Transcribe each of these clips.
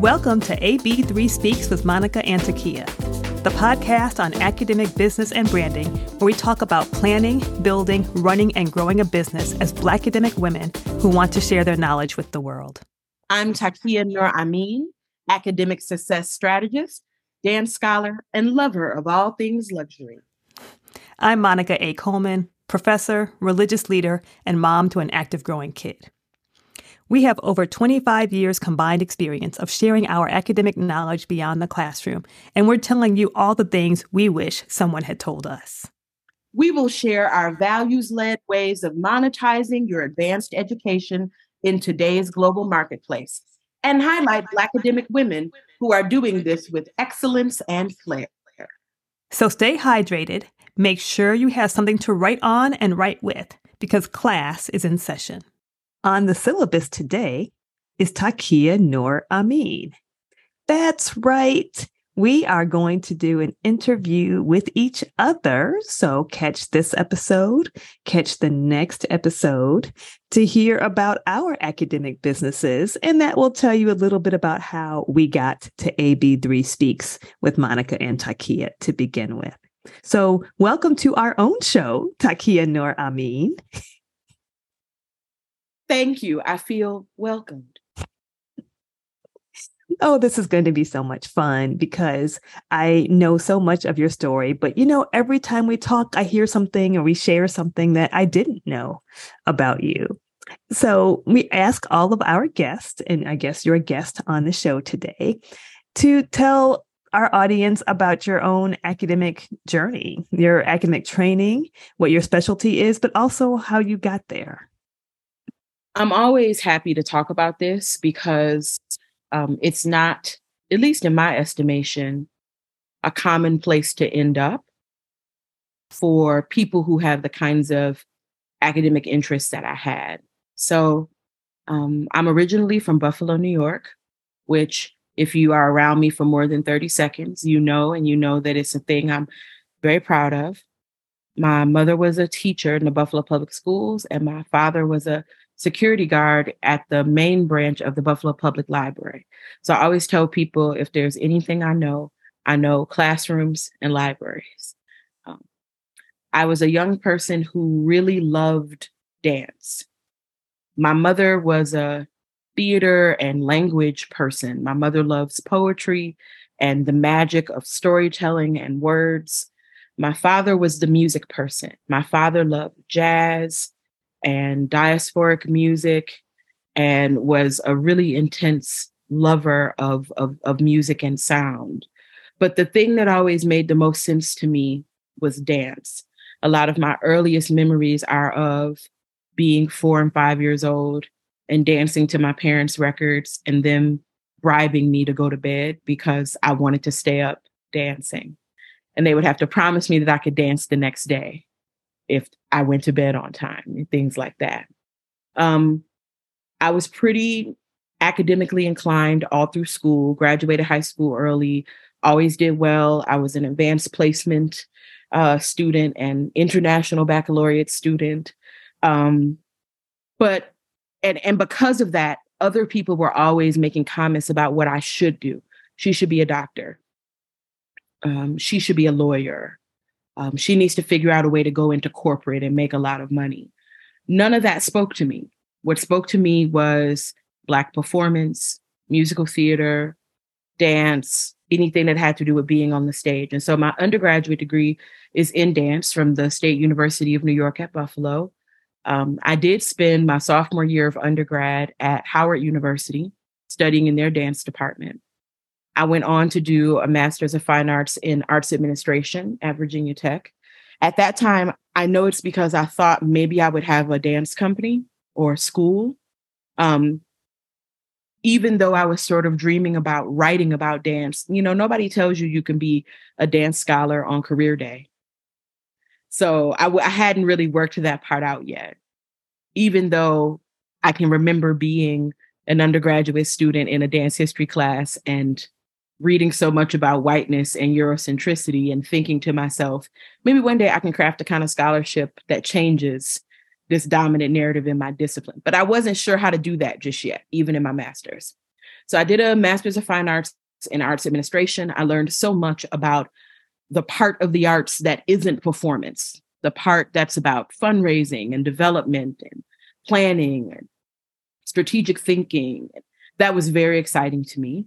Welcome to AB3 Speaks with Monica and Takiyah, the podcast on academic business and branding, where we talk about planning, building, running, and growing a business as Black academic women who want to share their knowledge with the world. I'm Takiyah Nur Amin, academic success strategist, dance scholar, and lover of all things luxury. I'm Monica A. Coleman, professor, religious leader, and mom to an active growing kid. We have over 25 years combined experience of sharing our academic knowledge beyond the classroom, and we're telling you all the things we wish someone had told us. We will share our values led ways of monetizing your advanced education in today's global marketplace and highlight Black academic women who are doing this with excellence and flair. So stay hydrated, make sure you have something to write on and write with, because class is in session. On the syllabus today is Takiyah Nur Amin. That's right. We are going to do an interview with each other. So catch this episode, catch the next episode to hear about our academic businesses. And that will tell you a little bit about how we got to AB3 Speaks with Monica and Takiyah to begin with. So welcome to our own show, Takiyah Nur Amin. Thank you. I feel welcomed. Oh, this is going to be so much fun because I know so much of your story. But, you know, every time we talk, I hear something or we share something that I didn't know about you. So we ask all of our guests, and I guess you're a guest on the show today, to tell our audience about your own academic journey, your academic training, what your specialty is, but also how you got there. I'm always happy to talk about this because um, it's not, at least in my estimation, a common place to end up for people who have the kinds of academic interests that I had. So um, I'm originally from Buffalo, New York, which, if you are around me for more than 30 seconds, you know, and you know that it's a thing I'm very proud of. My mother was a teacher in the Buffalo Public Schools, and my father was a security guard at the main branch of the Buffalo Public Library. So I always tell people if there's anything I know, I know classrooms and libraries. Um, I was a young person who really loved dance. My mother was a theater and language person. My mother loves poetry and the magic of storytelling and words. My father was the music person. My father loved jazz and diasporic music and was a really intense lover of, of, of music and sound. But the thing that always made the most sense to me was dance. A lot of my earliest memories are of being four and five years old and dancing to my parents' records and them bribing me to go to bed because I wanted to stay up dancing. And they would have to promise me that I could dance the next day if I went to bed on time and things like that. Um, I was pretty academically inclined all through school, graduated high school early, always did well. I was an advanced placement uh, student and international baccalaureate student. Um, but, and, and because of that, other people were always making comments about what I should do. She should be a doctor. Um, she should be a lawyer. Um, she needs to figure out a way to go into corporate and make a lot of money. None of that spoke to me. What spoke to me was Black performance, musical theater, dance, anything that had to do with being on the stage. And so my undergraduate degree is in dance from the State University of New York at Buffalo. Um, I did spend my sophomore year of undergrad at Howard University studying in their dance department. I went on to do a master's of fine arts in arts administration at Virginia Tech. At that time, I know it's because I thought maybe I would have a dance company or school. Um, even though I was sort of dreaming about writing about dance, you know, nobody tells you you can be a dance scholar on career day. So I w- I hadn't really worked that part out yet, even though I can remember being an undergraduate student in a dance history class and reading so much about whiteness and Eurocentricity and thinking to myself, maybe one day I can craft a kind of scholarship that changes this dominant narrative in my discipline. But I wasn't sure how to do that just yet, even in my master's. So I did a master's of fine arts in arts administration. I learned so much about the part of the arts that isn't performance, the part that's about fundraising and development and planning and strategic thinking. That was very exciting to me.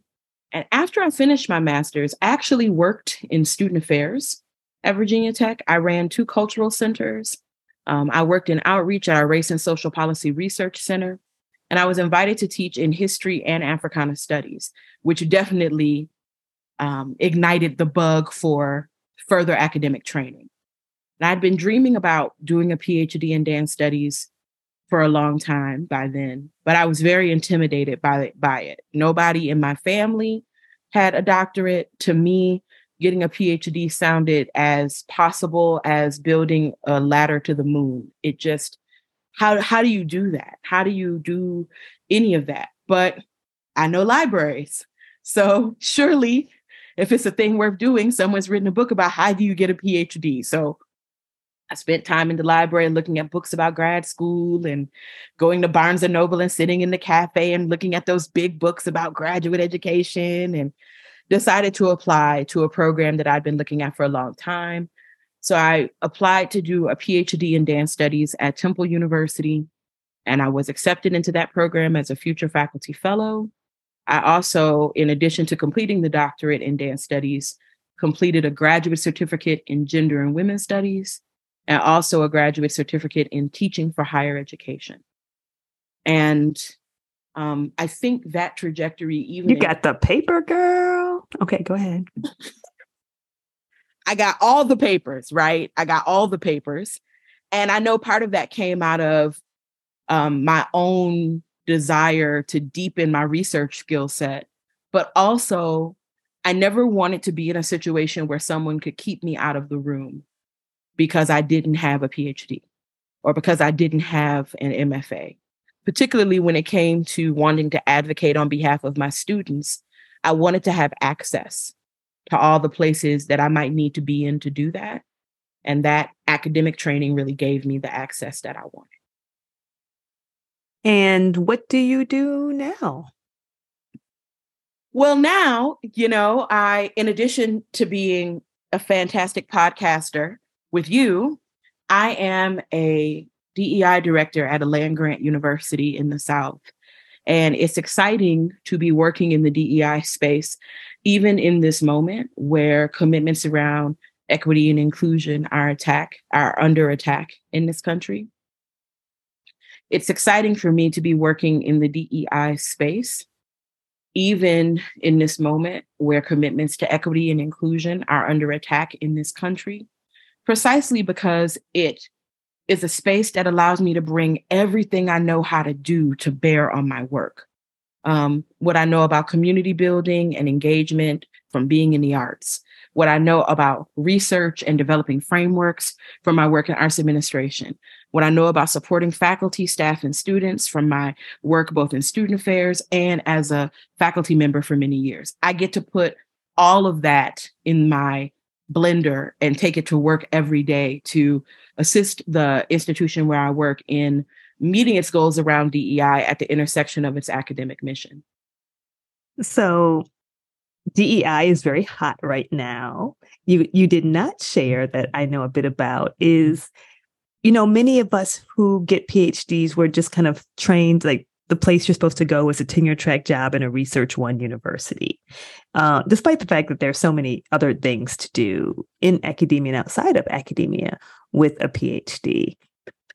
And after I finished my master's, I actually worked in student affairs at Virginia Tech. I ran two cultural centers. Um, I worked in outreach at our Race and Social Policy Research Center. And I was invited to teach in history and Africana studies, which definitely um, ignited the bug for further academic training. And I'd been dreaming about doing a PhD in dance studies for a long time by then, but I was very intimidated by it, by it. Nobody in my family had a doctorate. To me, getting a PhD sounded as possible as building a ladder to the moon. It just how how do you do that? How do you do any of that? But I know libraries. So surely if it's a thing worth doing, someone's written a book about how do you get a PhD. So I spent time in the library looking at books about grad school and going to Barnes and Noble and sitting in the cafe and looking at those big books about graduate education and decided to apply to a program that I'd been looking at for a long time. So I applied to do a PhD in dance studies at Temple University, and I was accepted into that program as a future faculty fellow. I also, in addition to completing the doctorate in dance studies, completed a graduate certificate in gender and women's studies and also a graduate certificate in teaching for higher education. And um, I think that trajectory, even you got the paper, girl. Okay, go ahead. I got all the papers, right? I got all the papers. And I know part of that came out of um, my own desire to deepen my research skill set, but also I never wanted to be in a situation where someone could keep me out of the room because I didn't have a PhD or because I didn't have an MFA, particularly when it came to wanting to advocate on behalf of my students. I wanted to have access to all the places that I might need to be in to do that. And that academic training really gave me the access that I wanted. And what do you do now? Well, now, you know, I, in addition to being a fantastic podcaster, with you, I am a DEI director at a land grant university in the South. And it's exciting to be working in the DEI space, even in this moment where commitments around equity and inclusion are attack are under attack in this country. It's exciting for me to be working in the DEI space, even in this moment where commitments to equity and inclusion are under attack in this country precisely because it is a space that allows me to bring everything I know how to do to bear on my work. Um, what I know about community building and engagement from being in the arts, what I know about research and developing frameworks from my work in arts administration, what I know about supporting faculty, staff, and students from my work both in student affairs and as a faculty member for many years. I get to put all of that in my blender and take it to work every day to assist the institution where I work in meeting its goals around DEI at the intersection of its academic mission. So DEI is very hot right now. You you did not share that I know a bit about is you know many of us who get PhDs were just kind of trained like the place you're supposed to go is a tenure track job in a research one university, uh, despite the fact that there's so many other things to do in academia and outside of academia with a PhD.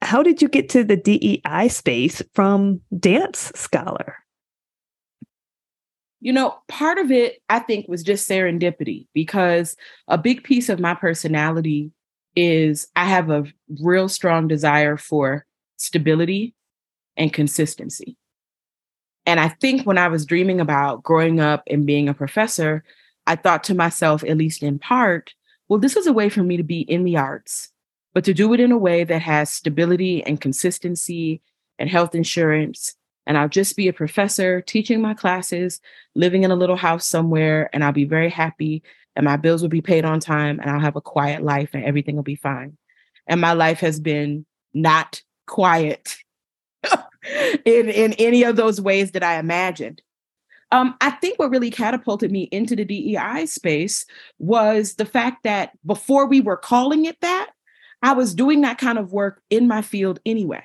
How did you get to the DEI space from dance scholar? You know, part of it, I think, was just serendipity because a big piece of my personality is I have a real strong desire for stability and consistency. And I think when I was dreaming about growing up and being a professor, I thought to myself, at least in part, well, this is a way for me to be in the arts, but to do it in a way that has stability and consistency and health insurance and I'll just be a professor teaching my classes, living in a little house somewhere, and I'll be very happy and my bills will be paid on time and I'll have a quiet life and everything will be fine. And my life has been not quiet in, in any of those ways that I imagined. Um, I think what really catapulted me into the DEI space was the fact that before we were calling it that, I was doing that kind of work in my field anyway.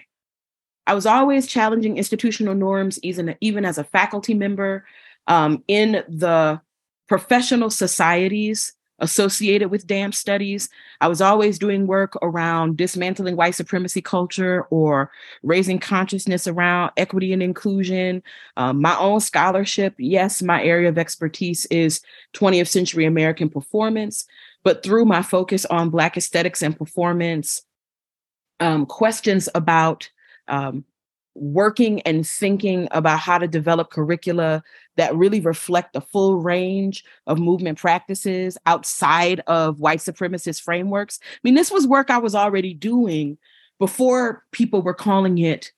I was always challenging institutional norms, even, even as a faculty member um, in the professional societies associated with dance studies. I was always doing work around dismantling white supremacy culture or raising consciousness around equity and inclusion. Um, my own scholarship, yes, my area of expertise is 20th century American performance, but through my focus on Black aesthetics and performance, um, questions about um, working and thinking about how to develop curricula that really reflect the full range of movement practices outside of white supremacist frameworks. I mean, this was work I was already doing before people were calling it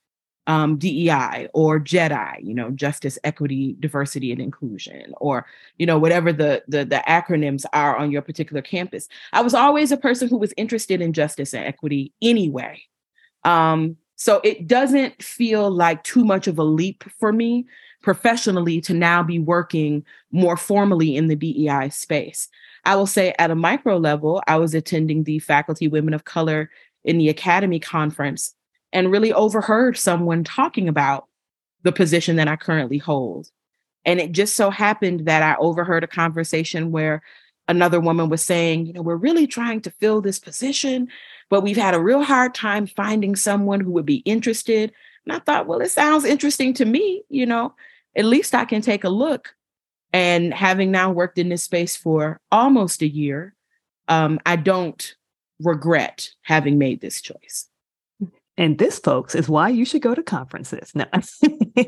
um, DEI or JEDI, you know, justice, equity, diversity, and inclusion, or you know, whatever the, the the acronyms are on your particular campus. I was always a person who was interested in justice and equity anyway. Um, so it doesn't feel like too much of a leap for me professionally to now be working more formally in the DEI space. I will say at a micro level, I was attending the Faculty Women of Color in the Academy conference and really overheard someone talking about the position that I currently hold. And it just so happened that I overheard a conversation where another woman was saying, you know, we're really trying to fill this position, but we've had a real hard time finding someone who would be interested. And I thought, well, it sounds interesting to me, you know, at least I can take a look. And having now worked in this space for almost a year, um, I don't regret having made this choice. And this, folks, is why you should go to conferences. No.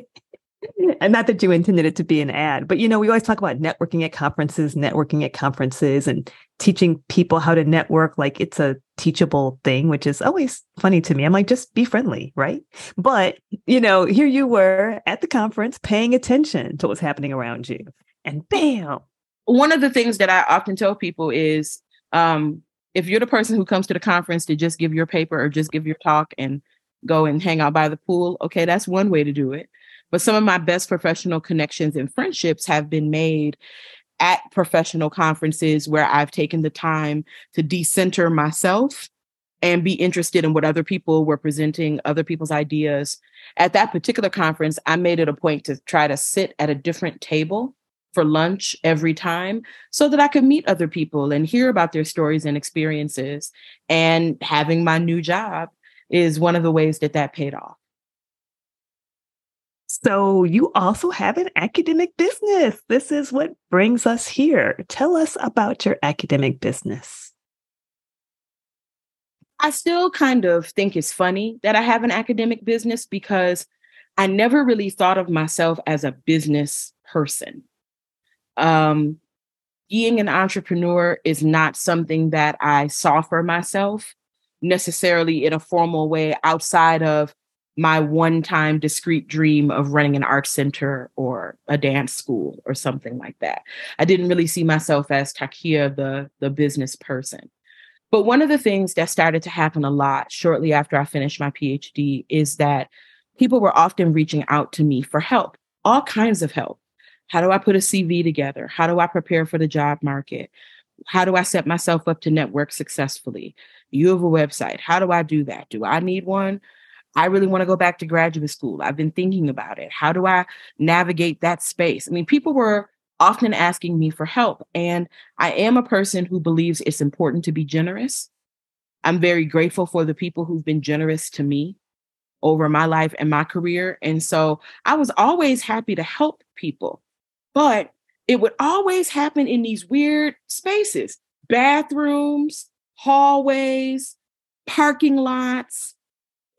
and not that you intended it to be an ad, but you know, we always talk about networking at conferences, networking at conferences, and teaching people how to network like it's a teachable thing, which is always funny to me. I'm like, just be friendly, right? But, you know, here you were at the conference paying attention to what's happening around you, and bam. One of the things that I often tell people is um, if you're the person who comes to the conference to just give your paper or just give your talk and go and hang out by the pool, okay, that's one way to do it. But some of my best professional connections and friendships have been made at professional conferences where I've taken the time to decenter myself and be interested in what other people were presenting, other people's ideas. At that particular conference, I made it a point to try to sit at a different table for lunch every time so that I could meet other people and hear about their stories and experiences. And having my new job is one of the ways that that paid off. So, you also have an academic business. This is what brings us here. Tell us about your academic business. I still kind of think it's funny that I have an academic business because I never really thought of myself as a business person. Um, being an entrepreneur is not something that I saw for myself necessarily in a formal way outside of my one time discrete dream of running an art center or a dance school or something like that. I didn't really see myself as Takiyah, the, the business person. But one of the things that started to happen a lot shortly after I finished my PhD is that people were often reaching out to me for help, all kinds of help. How do I put a CV together? How do I prepare for the job market? How do I set myself up to network successfully? You have a website. How do I do that? Do I need one? I really want to go back to graduate school. I've been thinking about it. How do I navigate that space? I mean, people were often asking me for help. And I am a person who believes it's important to be generous. I'm very grateful for the people who've been generous to me over my life and my career. And so I was always happy to help people, but it would always happen in these weird spaces bathrooms, hallways, parking lots,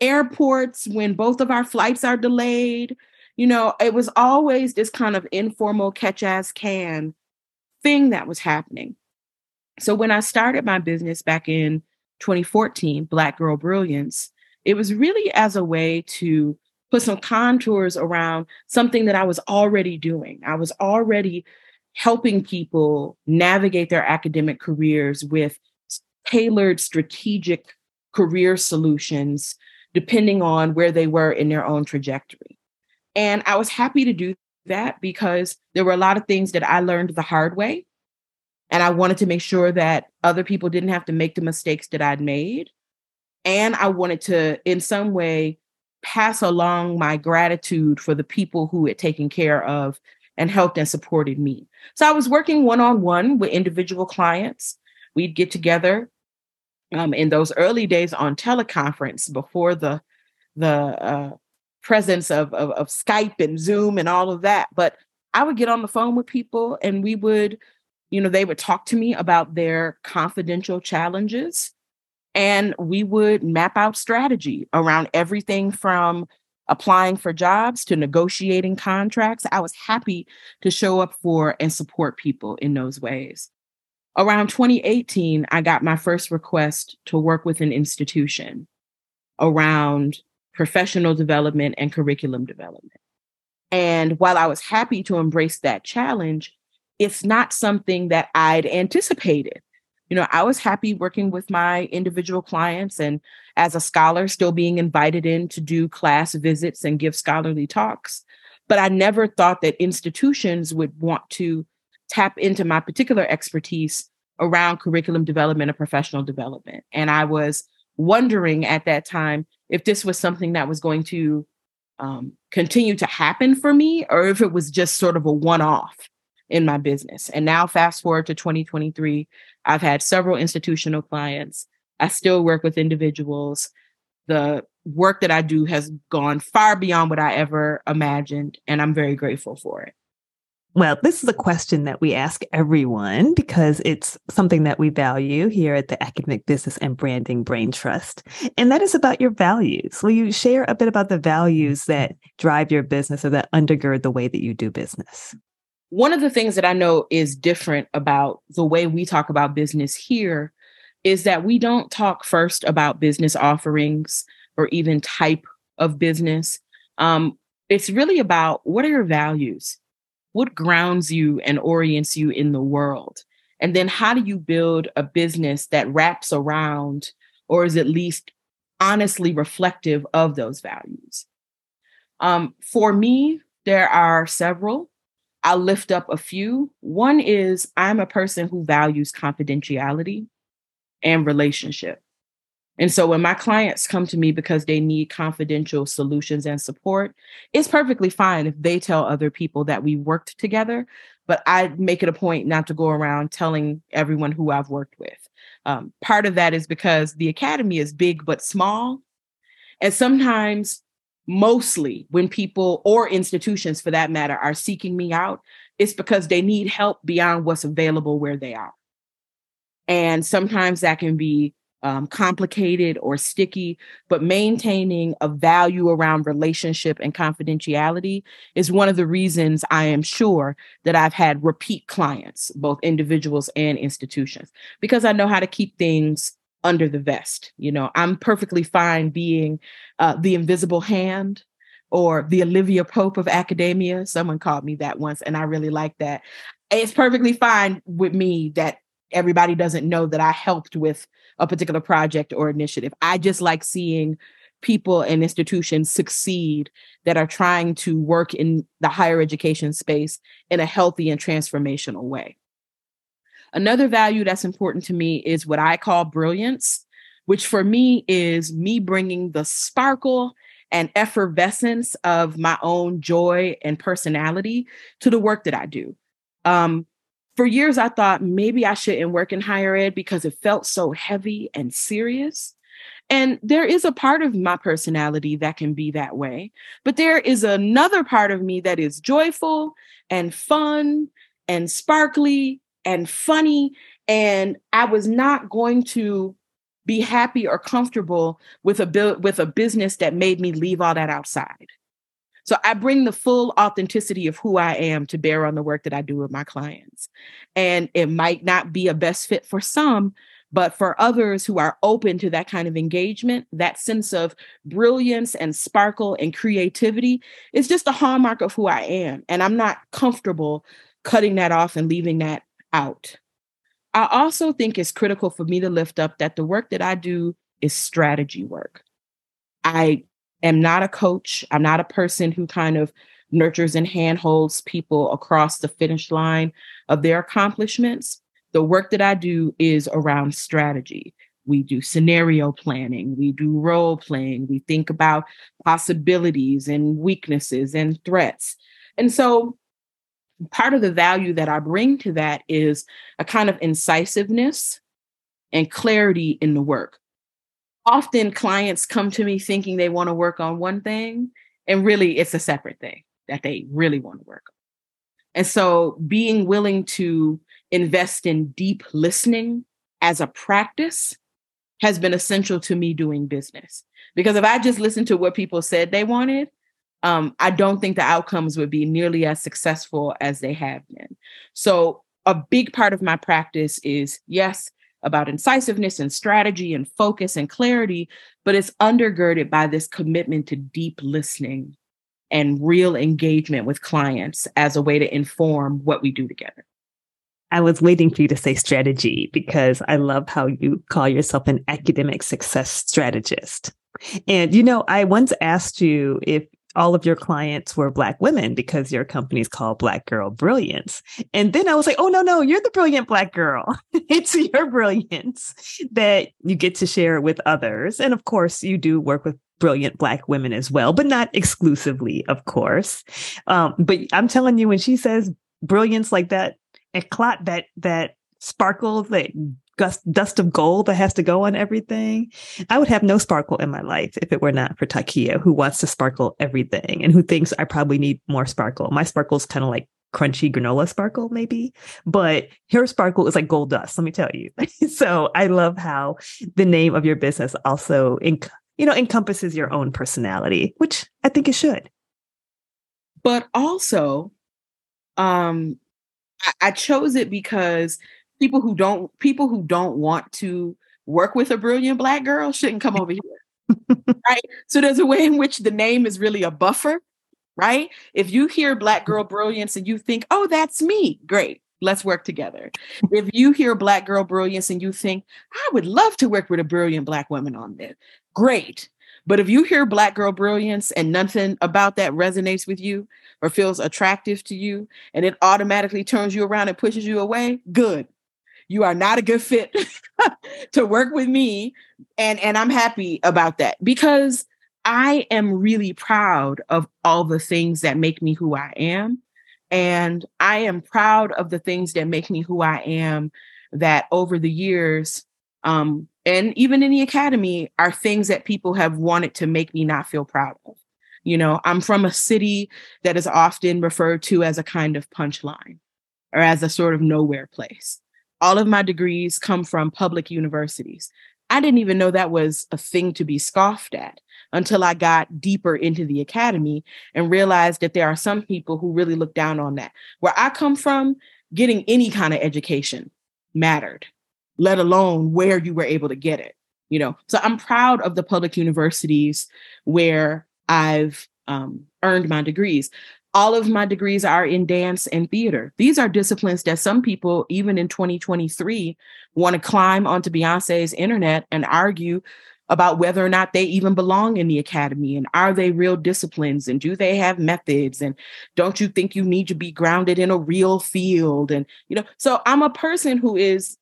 airports when both of our flights are delayed. You know, it was always this kind of informal catch as can thing that was happening. So when I started my business back in 2014, Black Girl Brilliance, it was really as a way to put some contours around something that I was already doing. I was already helping people navigate their academic careers with tailored strategic career solutions depending on where they were in their own trajectory. And I was happy to do that because there were a lot of things that I learned the hard way. And I wanted to make sure that other people didn't have to make the mistakes that I'd made. And I wanted to, in some way, pass along my gratitude for the people who had taken care of and helped and supported me. So I was working one on one with individual clients. We'd get together um, in those early days on teleconference before the the uh, presence of, of of Skype and Zoom and all of that. But I would get on the phone with people and we would, you know, they would talk to me about their confidential challenges and we would map out strategy around everything from applying for jobs to negotiating contracts. I was happy to show up for and support people in those ways. Around 2018, I got my first request to work with an institution around professional development and curriculum development. And while I was happy to embrace that challenge, it's not something that I'd anticipated you know, I was happy working with my individual clients and as a scholar, still being invited in to do class visits and give scholarly talks. But I never thought that institutions would want to tap into my particular expertise around curriculum development and professional development. And I was wondering at that time if this was something that was going to um, continue to happen for me or if it was just sort of a one off in my business. And now, fast forward to 2023, I've had several institutional clients. I still work with individuals. The work that I do has gone far beyond what I ever imagined, and I'm very grateful for it. Well, this is a question that we ask everyone because it's something that we value here at the Academic Business and Branding Brain Trust. And that is about your values. Will you share a bit about the values that drive your business or that undergird the way that you do business? one of the things that I know is different about the way we talk about business here is that we don't talk first about business offerings or even type of business. Um, it's really about what are your values? What grounds you and orients you in the world? And then how do you build a business that wraps around or is at least honestly reflective of those values? Um, for me, there are several. I'll lift up a few. One is I'm a person who values confidentiality and relationship. And so when my clients come to me because they need confidential solutions and support, it's perfectly fine if they tell other people that we worked together. But I make it a point not to go around telling everyone who I've worked with. Um, part of that is because the academy is big but small. And sometimes mostly when people or institutions for that matter are seeking me out, it's because they need help beyond what's available where they are. And sometimes that can be um, complicated or sticky, but maintaining a value around relationship and confidentiality is one of the reasons I am sure that I've had repeat clients, both individuals and institutions, because I know how to keep things under the vest. You know, I'm perfectly fine being uh, the invisible hand or the Olivia Pope of academia. Someone called me that once, and I really like that. It's perfectly fine with me that everybody doesn't know that I helped with a particular project or initiative. I just like seeing people and institutions succeed that are trying to work in the higher education space in a healthy and transformational way. Another value that's important to me is what I call brilliance, which for me is me bringing the sparkle and effervescence of my own joy and personality to the work that I do. Um, for years, I thought maybe I shouldn't work in higher ed because it felt so heavy and serious. And there is a part of my personality that can be that way. But there is another part of me that is joyful and fun and sparkly and funny. And I was not going to be happy or comfortable with a bu- with a business that made me leave all that outside. So I bring the full authenticity of who I am to bear on the work that I do with my clients. And it might not be a best fit for some, But for others who are open to that kind of engagement, that sense of brilliance and sparkle and creativity is just a hallmark of who I am. And I'm not comfortable cutting that off and leaving that out. I also think it's critical for me to lift up that the work that I do is strategy work. I am not a coach. I'm not a person who kind of nurtures and handholds people across the finish line of their accomplishments. The work that I do is around strategy. We do scenario planning, we do role playing, we think about possibilities and weaknesses and threats. And so part of the value that I bring to that is a kind of incisiveness and clarity in the work. Often clients come to me thinking they want to work on one thing, and really it's a separate thing that they really want to work on. And so being willing to invest in deep listening as a practice has been essential to me doing business. Because if I just listened to what people said they wanted, um, I don't think the outcomes would be nearly as successful as they have been. So, a big part of my practice is yes, about incisiveness and strategy and focus and clarity, but it's undergirded by this commitment to deep listening and real engagement with clients as a way to inform what we do together. I was waiting for you to say strategy because I love how you call yourself an academic success strategist. And, you know, I once asked you if all of your clients were Black women because your company is called Black Girl Brilliance. And then I was like, oh, no, no, you're the brilliant Black girl. it's your brilliance that you get to share with others. And of course, you do work with brilliant Black women as well, but not exclusively, of course. Um, but I'm telling you, when she says brilliance like that, eclat, that, that sparkle, that dust of gold that has to go on everything. I would have no sparkle in my life if it were not for Takiyah, who wants to sparkle everything and who thinks I probably need more sparkle. My sparkle is kind of like crunchy granola sparkle, maybe, but her sparkle is like gold dust. Let me tell you. so I love how the name of your business also, you know, encompasses your own personality, which I think it should. But also, um, I chose it because people who don't people who don't want to work with a brilliant black girl shouldn't come over here. right? So there's a way in which the name is really a buffer, right? If you hear black girl brilliance and you think, "Oh, that's me." Great. Let's work together. if you hear black girl brilliance and you think, "I would love to work with a brilliant black woman on this." Great. But if you hear black girl brilliance and nothing about that resonates with you or feels attractive to you and it automatically turns you around and pushes you away, good you are not a good fit to work with me. And and i'm happy about that because i am really proud of all the things that make me who i am. And i am proud of the things that make me who i am that over the years um, and even in the academy are things that people have wanted to make me not feel proud of. You know i'm from a city that is often referred to as a kind of punchline or as a sort of nowhere place all of my degrees come from public universities. I didn't even know that was a thing to be scoffed at until I got deeper into the academy and realized that there are some people who really look down on that. Where I come from, getting any kind of education mattered, let alone where you were able to get it. You know, so I'm proud of the public universities where I've um, earned my degrees all of my degrees are in dance and theater. These are disciplines that some people, even in 2023, want to climb onto Beyonce's internet and argue about whether or not they even belong in the academy and are they real disciplines and do they have methods and don't you think you need to be grounded in a real field and you know so i'm a person who is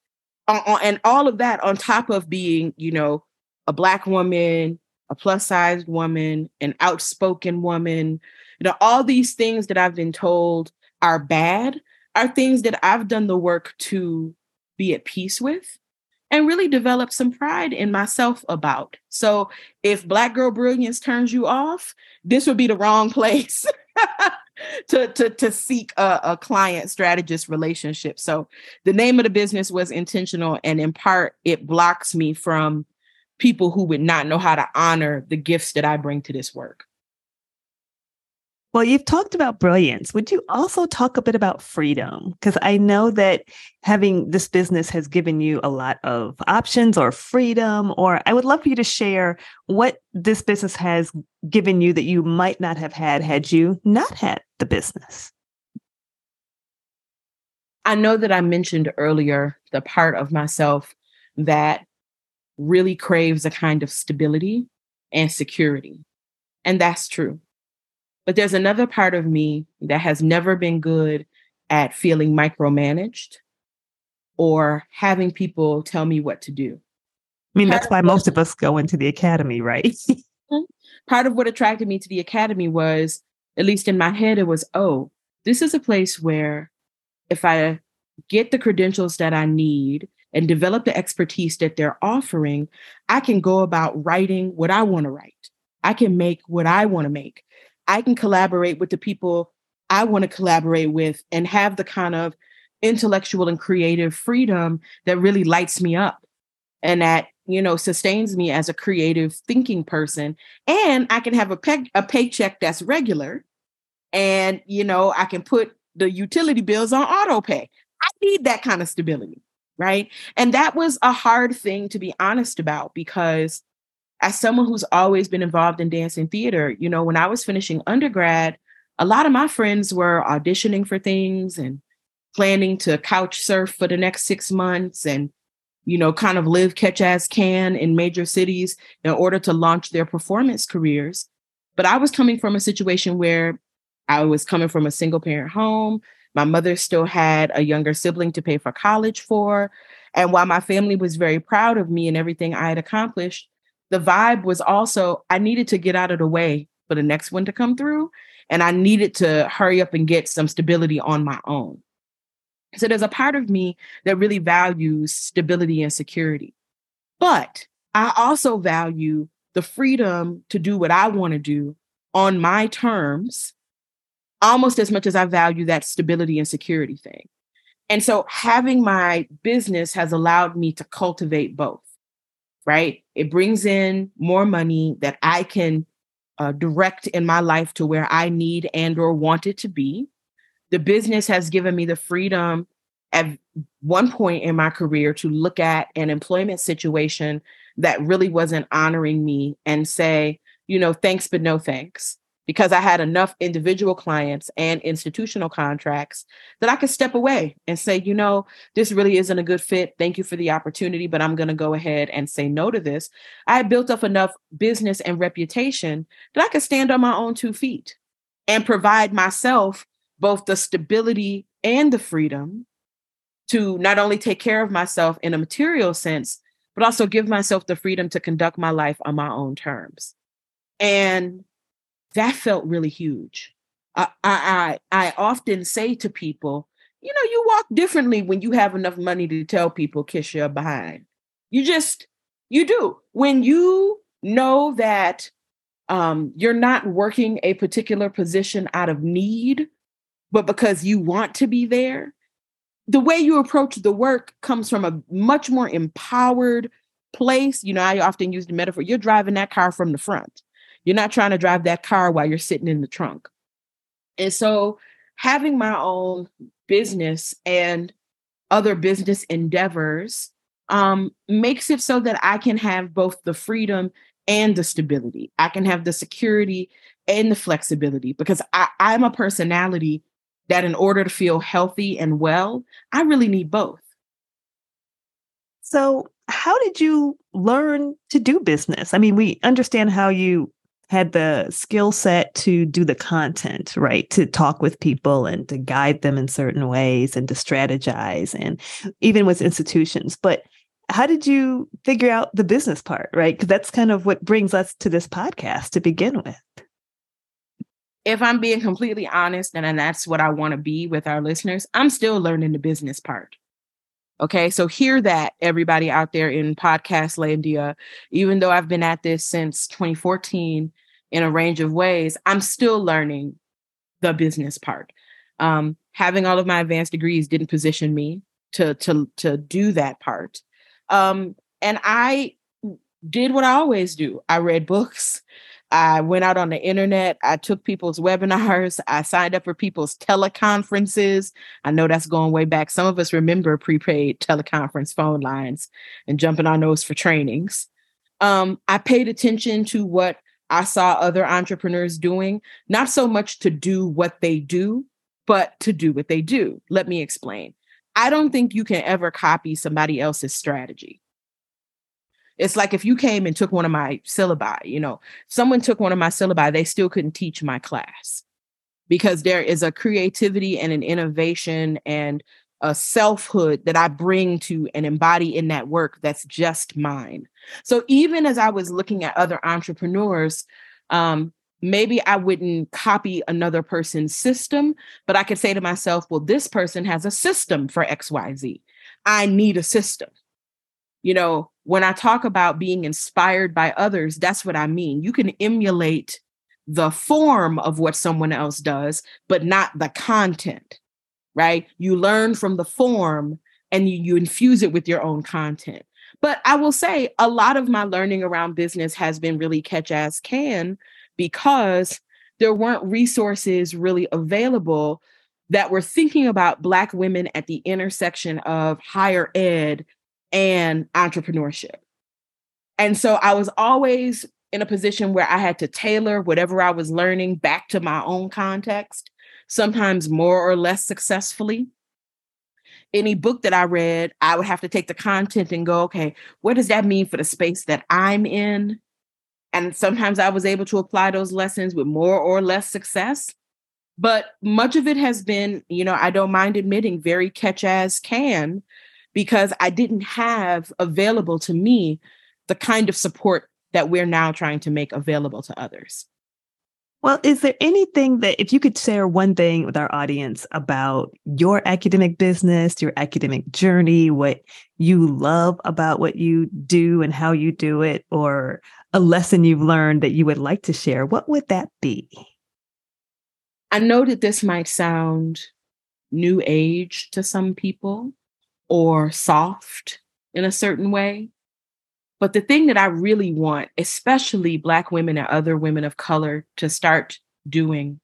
uh, and all of that on top of being you know a black woman a plus sized woman an outspoken woman you know, all these things that I've been told are bad are things that I've done the work to be at peace with and really develop some pride in myself about. So if Black Girl Brilliance turns you off, this would be the wrong place. to, to, to seek a, a client strategist relationship. So the name of the business was intentional, and in part, it blocks me from people who would not know how to honor the gifts that I bring to this work. Well, you've talked about brilliance. Would you also talk a bit about freedom? Because I know that having this business has given you a lot of options or freedom, or I would love for you to share what this business has given you that you might not have had had you not had the business. I know that I mentioned earlier the part of myself that really craves a kind of stability and security. And that's true. But there's another part of me that has never been good at feeling micromanaged or having people tell me what to do. I mean, part that's why most of us go into the academy, right? Mm-hmm. part of what attracted me to the academy was, at least in my head, it was, oh, this is a place where if I get the credentials that I need and develop the expertise that they're offering, I can go about writing what I want to write. I can make what I want to make. I can collaborate with the people I want to collaborate with and have the kind of intellectual and creative freedom that really lights me up and that you know sustains me as a creative thinking person. And i can have a, pay- a paycheck that's regular and you know i can put the utility bills on auto pay. I need that kind of stability right? And that was a hard thing to be honest about because as someone who's always been involved in dance and theater, you know, when I was finishing undergrad, a lot of my friends were auditioning for things and planning to couch surf for the next six months and, you know, kind of live catch as can in major cities in order to launch their performance careers. But I was coming from a situation where I was coming from a single parent home. My mother still had a younger sibling to pay for college for. And while my family was very proud of me and everything I had accomplished, the vibe was also I needed to get out of the way for the next one to come through. And I needed to hurry up and get some stability on my own. So there's a part of me that really values stability and security. But I also value the freedom to do what I want to do on my terms almost as much as I value that stability and security thing. And so having my business has allowed me to cultivate both right? It brings in more money that I can uh, direct in my life to where I need and or want it to be. The business has given me the freedom at one point in my career to look at an employment situation that really wasn't honoring me and say, you know, thanks, but no thanks because I had enough individual clients and institutional contracts that I could step away and say, you know, this really isn't a good fit. Thank you for the opportunity, but I'm going to go ahead and say no to this. I built up enough business and reputation that I could stand on my own two feet and provide myself both the stability and the freedom to not only take care of myself in a material sense, but also give myself the freedom to conduct my life on my own terms. And that felt really huge. I, I, I often say to people, you know, you walk differently when you have enough money to tell people kiss your behind. You just, you do. When you know that um, you're not working a particular position out of need, but because you want to be there, the way you approach the work comes from a much more empowered place. You know, I often use the metaphor you're driving that car from the front. You're not trying to drive that car while you're sitting in the trunk. And so having my own business and other business endeavors um, makes it so that I can have both the freedom and the stability. I can have the security and the flexibility because I, I'm a personality that, in order to feel healthy and well, I really need both. So, how did you learn to do business? I mean, we understand how you had the skill set to do the content, right? To talk with people and to guide them in certain ways and to strategize and even with institutions. But how did you figure out the business part, right? Because that's kind of what brings us to this podcast to begin with. If I'm being completely honest, and, that's what I want to be with our listeners, I'm still learning the business part. Okay, so hear that, everybody out there in podcast landia. Even though I've been at this since 2014 in a range of ways, I'm still learning the business part. Um, having all of my advanced degrees didn't position me to to to do that part. Um, and I did what I always do. I read books. I went out on the internet. I took people's webinars. I signed up for people's teleconferences. I know that's going way back. Some of us remember prepaid teleconference phone lines and jumping on those for trainings. Um, I paid attention to what I saw other entrepreneurs doing, not so much to do what they do, but to do what they do. Let me explain. I don't think you can ever copy somebody else's strategy. It's like if you came and took one of my syllabi, you know, someone took one of my syllabi, they still couldn't teach my class because there is a creativity and an innovation and a selfhood that I bring to and embody in that work that's just mine. So even as I was looking at other entrepreneurs, um, maybe I wouldn't copy another person's system, but I could say to myself, well, this person has a system for XYZ. I need a system. You know, when I talk about being inspired by others, that's what I mean. You can emulate the form of what someone else does, but not the content, right? You learn from the form and you, you infuse it with your own content. But I will say a lot of my learning around business has been really catch as can because there weren't resources really available that were thinking about Black women at the intersection of higher ed and entrepreneurship. And so I was always in a position where I had to tailor whatever I was learning back to my own context, sometimes more or less successfully. Any book that I read, I would have to take the content and go, okay, what does that mean for the space that I'm in? And sometimes I was able to apply those lessons with more or less success. But much of it has been, you know, I don't mind admitting, very catch as can, because I didn't have available to me the kind of support that we're now trying to make available to others. Well, is there anything that, if you could share one thing with our audience about your academic business, your academic journey, what you love about what you do and how you do it, or a lesson you've learned that you would like to share, what would that be? I know that this might sound new age to some people or soft in a certain way. But the thing that I really want, especially Black women and other women of color, to start doing,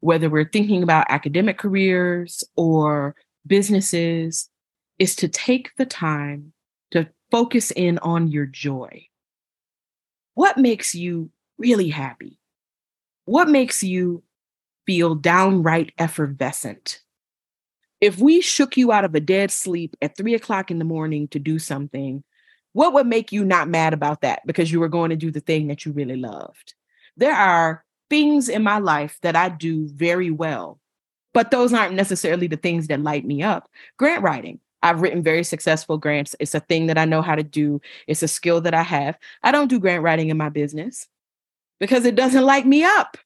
whether we're thinking about academic careers or businesses, is to take the time to focus in on your joy. What makes you really happy? What makes you feel downright effervescent? If we shook you out of a dead sleep at three o'clock in the morning to do something, what would make you not mad about that because you were going to do the thing that you really loved? There are things in my life that I do very well, but those aren't necessarily the things that light me up. Grant writing. I've written very successful grants. It's a thing that I know how to do. It's a skill that I have. I don't do grant writing in my business because it doesn't light me up.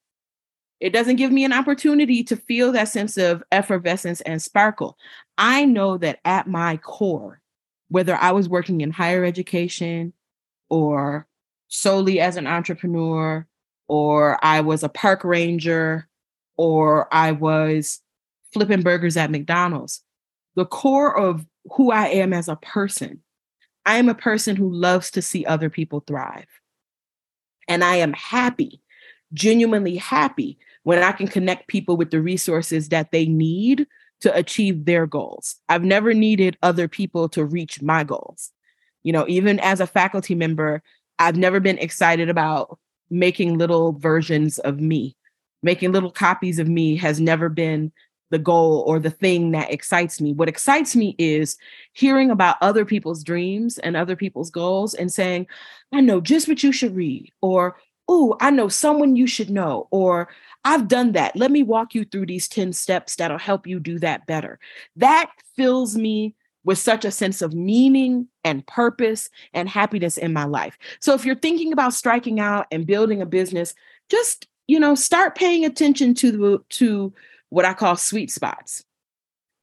It doesn't give me an opportunity to feel that sense of effervescence and sparkle. I know that at my core, whether I was working in higher education or solely as an entrepreneur, or I was a park ranger, or I was flipping burgers at McDonald's, the core of who I am as a person. I am a person who loves to see other people thrive. And I am happy, genuinely happy, when I can connect people with the resources that they need to achieve their goals. I've never needed other people to reach my goals. You know, even as a faculty member, I've never been excited about making little versions of me. Making little copies of me has never been the goal or the thing that excites me. What excites me is hearing about other people's dreams and other people's goals and saying, I know just what you should read, or, oh, I know someone you should know, or I've done that. Let me walk you through these 10 steps that'll help you do that better. That fills me with such a sense of meaning and purpose and happiness in my life. So if you're thinking about striking out and building a business, just, you know, start paying attention to the to what I call sweet spots.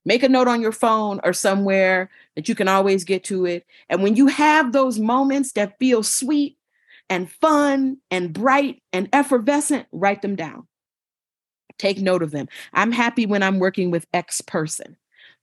Make a note on your phone or somewhere that you can always get to it. And when you have those moments that feel sweet and fun and bright and effervescent, write them down. Take note of them. I'm happy when I'm working with X person.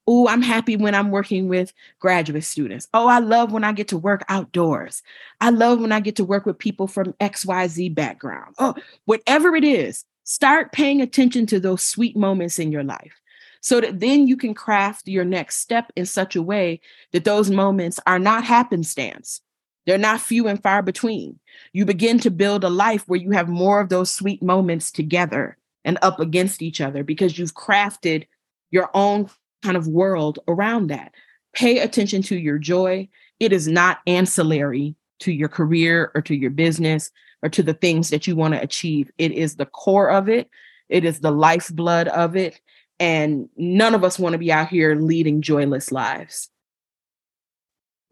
Oh, I'm happy when I'm working with graduate students. Oh, I love when I get to work outdoors. I love when I get to work with people from XYZ background. Oh, whatever it is, start paying attention to those sweet moments in your life so that then you can craft your next step in such a way that those moments are not happenstance. They're not few and far between. You begin to build a life where you have more of those sweet moments together and up against each other because you've crafted your own kind of world around that. Pay attention to your joy. It is not ancillary to your career or to your business or to the things that you want to achieve. It is the core of it, it is the lifeblood of it. And none of us want to be out here leading joyless lives.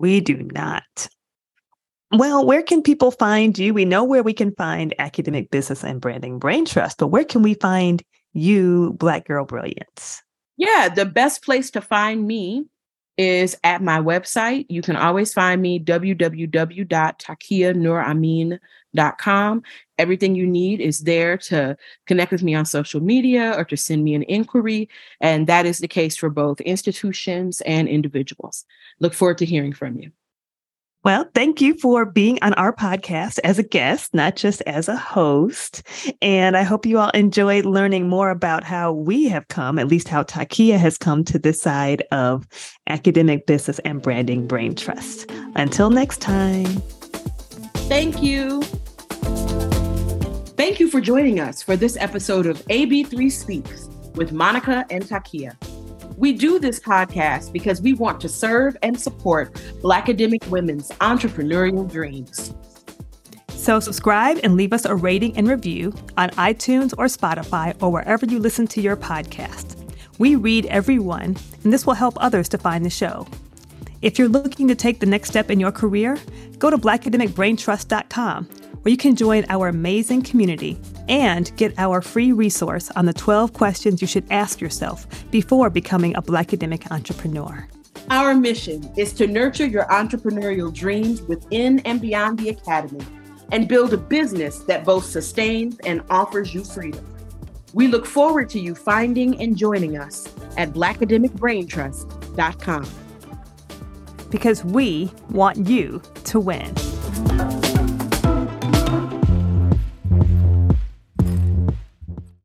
We do not. Well, where can people find you? We know where we can find academic business and branding brain trust, but where can we find you, Black Girl Brilliance? Yeah, the best place to find me is at my website. You can always find me www.takiyahnuramin.com. Everything you need is there to connect with me on social media or to send me an inquiry. And that is the case for both institutions and individuals. Look forward to hearing from you. Well, thank you for being on our podcast as a guest, not just as a host. And I hope you all enjoyed learning more about how we have come, at least how Takiyah has come to this side of academic business and branding brain trust. Until next time. Thank you. Thank you for joining us for this episode of AB3 Speaks with Monica and Takiyah. We do this podcast because we want to serve and support Black academic women's entrepreneurial dreams. So, subscribe and leave us a rating and review on iTunes or Spotify or wherever you listen to your podcast. We read every one, and this will help others to find the show. If you're looking to take the next step in your career, go to blackademicbraintrust.com where you can join our amazing community and get our free resource on the 12 questions you should ask yourself before becoming a Black academic entrepreneur. Our mission is to nurture your entrepreneurial dreams within and beyond the academy and build a business that both sustains and offers you freedom. We look forward to you finding and joining us at blackademicbraintrust.com. Because we want you to win.